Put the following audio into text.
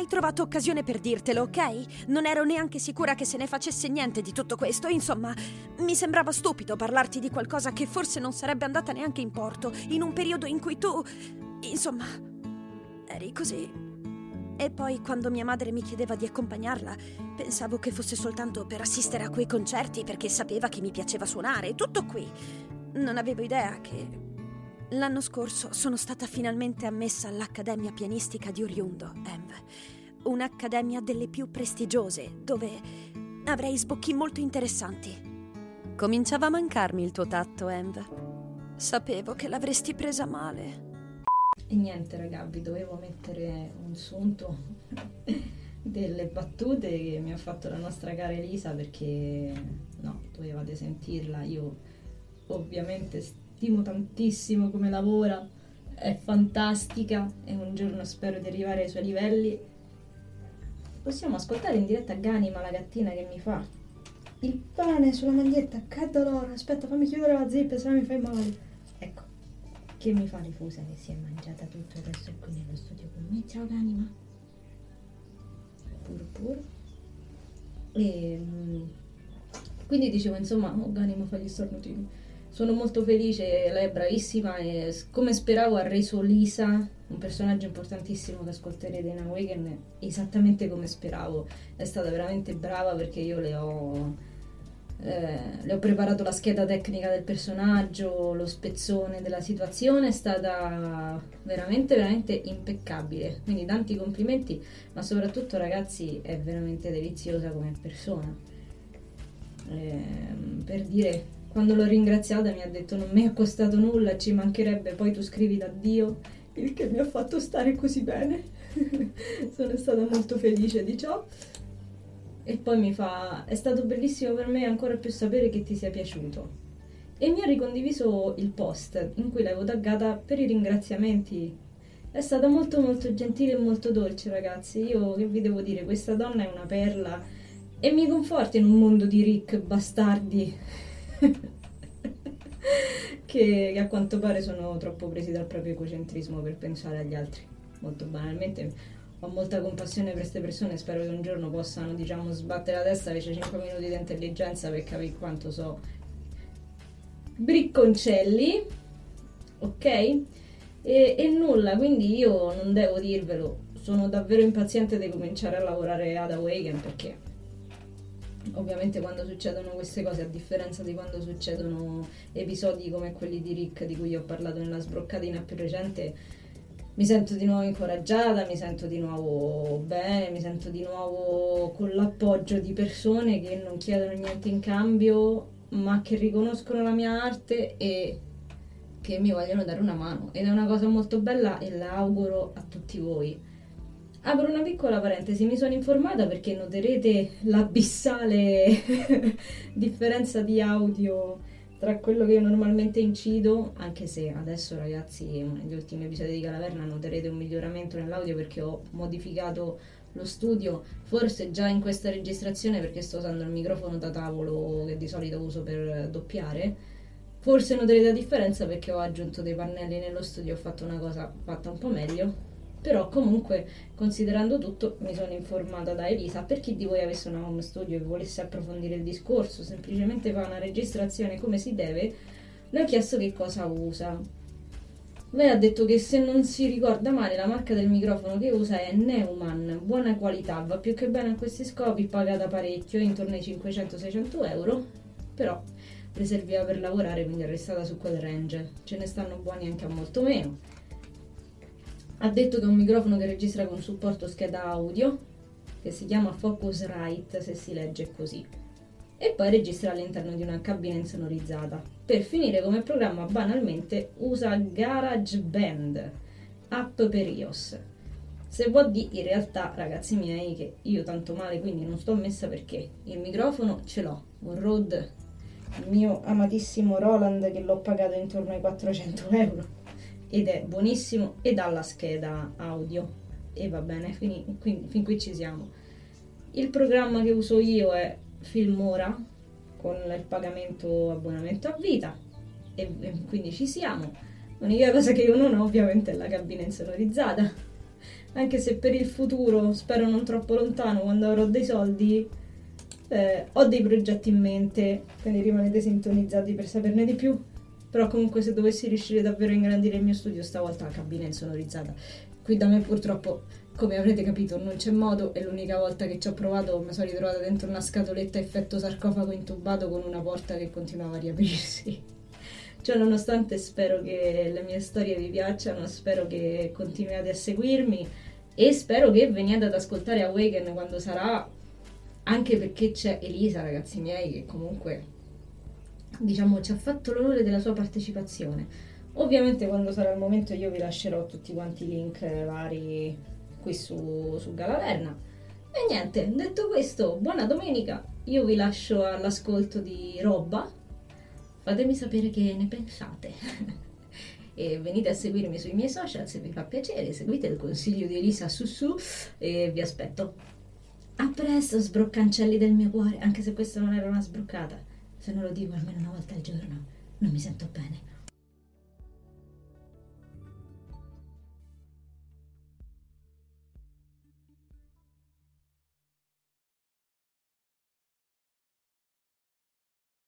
mai trovato occasione per dirtelo, ok? Non ero neanche sicura che se ne facesse niente di tutto questo. Insomma, mi sembrava stupido parlarti di qualcosa che forse non sarebbe andata neanche in porto, in un periodo in cui tu... Insomma, eri così e poi quando mia madre mi chiedeva di accompagnarla, pensavo che fosse soltanto per assistere a quei concerti perché sapeva che mi piaceva suonare, tutto qui. Non avevo idea che l'anno scorso sono stata finalmente ammessa all'Accademia Pianistica di Oriundo, Env. Un'accademia delle più prestigiose, dove avrei sbocchi molto interessanti. Cominciava a mancarmi il tuo tatto, Env. Sapevo che l'avresti presa male. E niente, raga, vi dovevo mettere un sunto delle battute che mi ha fatto la nostra cara Elisa perché no, dovevate sentirla. Io ovviamente stimo tantissimo come lavora, è fantastica e un giorno spero di arrivare ai suoi livelli. Possiamo ascoltare in diretta Ganima, la gattina che mi fa il pane sulla maglietta, che dolore, aspetta fammi chiudere la zip se no mi fai male. Ecco che mi fa rifusa che si è mangiata tutto adesso è qui nello studio con me. Ciao Ganima. Pur pur. E mm, quindi dicevo, insomma, oh, Ganima fa gli starnutini. Sono molto felice, lei è bravissima e come speravo ha reso Lisa un personaggio importantissimo che ascolterete in Awaken esattamente come speravo. È stata veramente brava perché io le ho eh, le ho preparato la scheda tecnica del personaggio, lo spezzone della situazione, è stata veramente, veramente impeccabile. Quindi tanti complimenti, ma soprattutto ragazzi è veramente deliziosa come persona. Eh, per dire, quando l'ho ringraziata mi ha detto non mi è costato nulla, ci mancherebbe, poi tu scrivi da Dio, il che mi ha fatto stare così bene. Sono stata molto felice di ciò. E poi mi fa, è stato bellissimo per me ancora più sapere che ti sia piaciuto. E mi ha ricondiviso il post in cui l'avevo taggata per i ringraziamenti. È stata molto molto gentile e molto dolce ragazzi, io che vi devo dire, questa donna è una perla e mi conforta in un mondo di Rick bastardi che, che a quanto pare sono troppo presi dal proprio egocentrismo per pensare agli altri. Molto banalmente ho molta compassione per queste persone, spero che un giorno possano, diciamo, sbattere la testa invece 5 minuti di intelligenza per capire quanto so bricconcelli, ok? E, e, nulla, quindi io non devo dirvelo, sono davvero impaziente di cominciare a lavorare ad Awaken perché ovviamente quando succedono queste cose, a differenza di quando succedono episodi come quelli di Rick di cui ho parlato nella sbroccatina più recente, mi sento di nuovo incoraggiata, mi sento di nuovo bene, mi sento di nuovo con l'appoggio di persone che non chiedono niente in cambio, ma che riconoscono la mia arte e che mi vogliono dare una mano. Ed è una cosa molto bella e la auguro a tutti voi. Apro una piccola parentesi, mi sono informata perché noterete l'abissale differenza di audio tra quello che io normalmente incido, anche se adesso ragazzi negli ultimi episodi di Calaverna noterete un miglioramento nell'audio perché ho modificato lo studio, forse già in questa registrazione perché sto usando il microfono da tavolo che di solito uso per doppiare, forse noterete la differenza perché ho aggiunto dei pannelli nello studio, ho fatto una cosa fatta un po' meglio però comunque considerando tutto mi sono informata da Elisa per chi di voi avesse una home studio e volesse approfondire il discorso semplicemente fa una registrazione come si deve le ho chiesto che cosa usa. Lei ha detto che se non si ricorda male la marca del microfono che usa è Neumann, buona qualità, va più che bene a questi scopi, pagata parecchio, intorno ai 500-600 euro, però le serviva per lavorare quindi è restata su quel range, ce ne stanno buoni anche a molto meno ha detto che è un microfono che registra con supporto scheda audio, che si chiama Focusrite se si legge così, e poi registra all'interno di una cabina insonorizzata. Per finire come programma banalmente usa GarageBand, app per iOS. Se vuol dire in realtà ragazzi miei che io tanto male quindi non sto messa perché il microfono ce l'ho, un Rode, il mio amatissimo Roland che l'ho pagato intorno ai 400 euro ed è buonissimo ed ha la scheda audio e va bene, fin, quindi, fin qui ci siamo. Il programma che uso io è Filmora con il pagamento abbonamento a vita e, e quindi ci siamo. L'unica cosa che io non ho ovviamente è la cabina insonorizzata anche se per il futuro, spero non troppo lontano, quando avrò dei soldi, eh, ho dei progetti in mente, quindi rimanete sintonizzati per saperne di più. Però comunque se dovessi riuscire davvero a ingrandire il mio studio, stavolta la cabina è insonorizzata. Qui da me purtroppo, come avrete capito, non c'è modo e l'unica volta che ci ho provato mi sono ritrovata dentro una scatoletta effetto sarcofago intubato con una porta che continuava a riaprirsi. Cioè, nonostante spero che le mie storie vi piacciono, spero che continuiate a seguirmi e spero che veniate ad ascoltare Awaken quando sarà, anche perché c'è Elisa, ragazzi miei, che comunque diciamo ci ha fatto l'onore della sua partecipazione. Ovviamente quando sarà il momento io vi lascerò tutti quanti i link vari qui su, su Galaverna. E niente, detto questo, buona domenica, io vi lascio all'ascolto di Robba Fatemi sapere che ne pensate. e venite a seguirmi sui miei social se vi fa piacere, seguite il consiglio di Elisa su su e vi aspetto. A presto, sbroccancelli del mio cuore, anche se questa non era una sbroccata. Se non lo dico almeno una volta al giorno, non mi sento bene.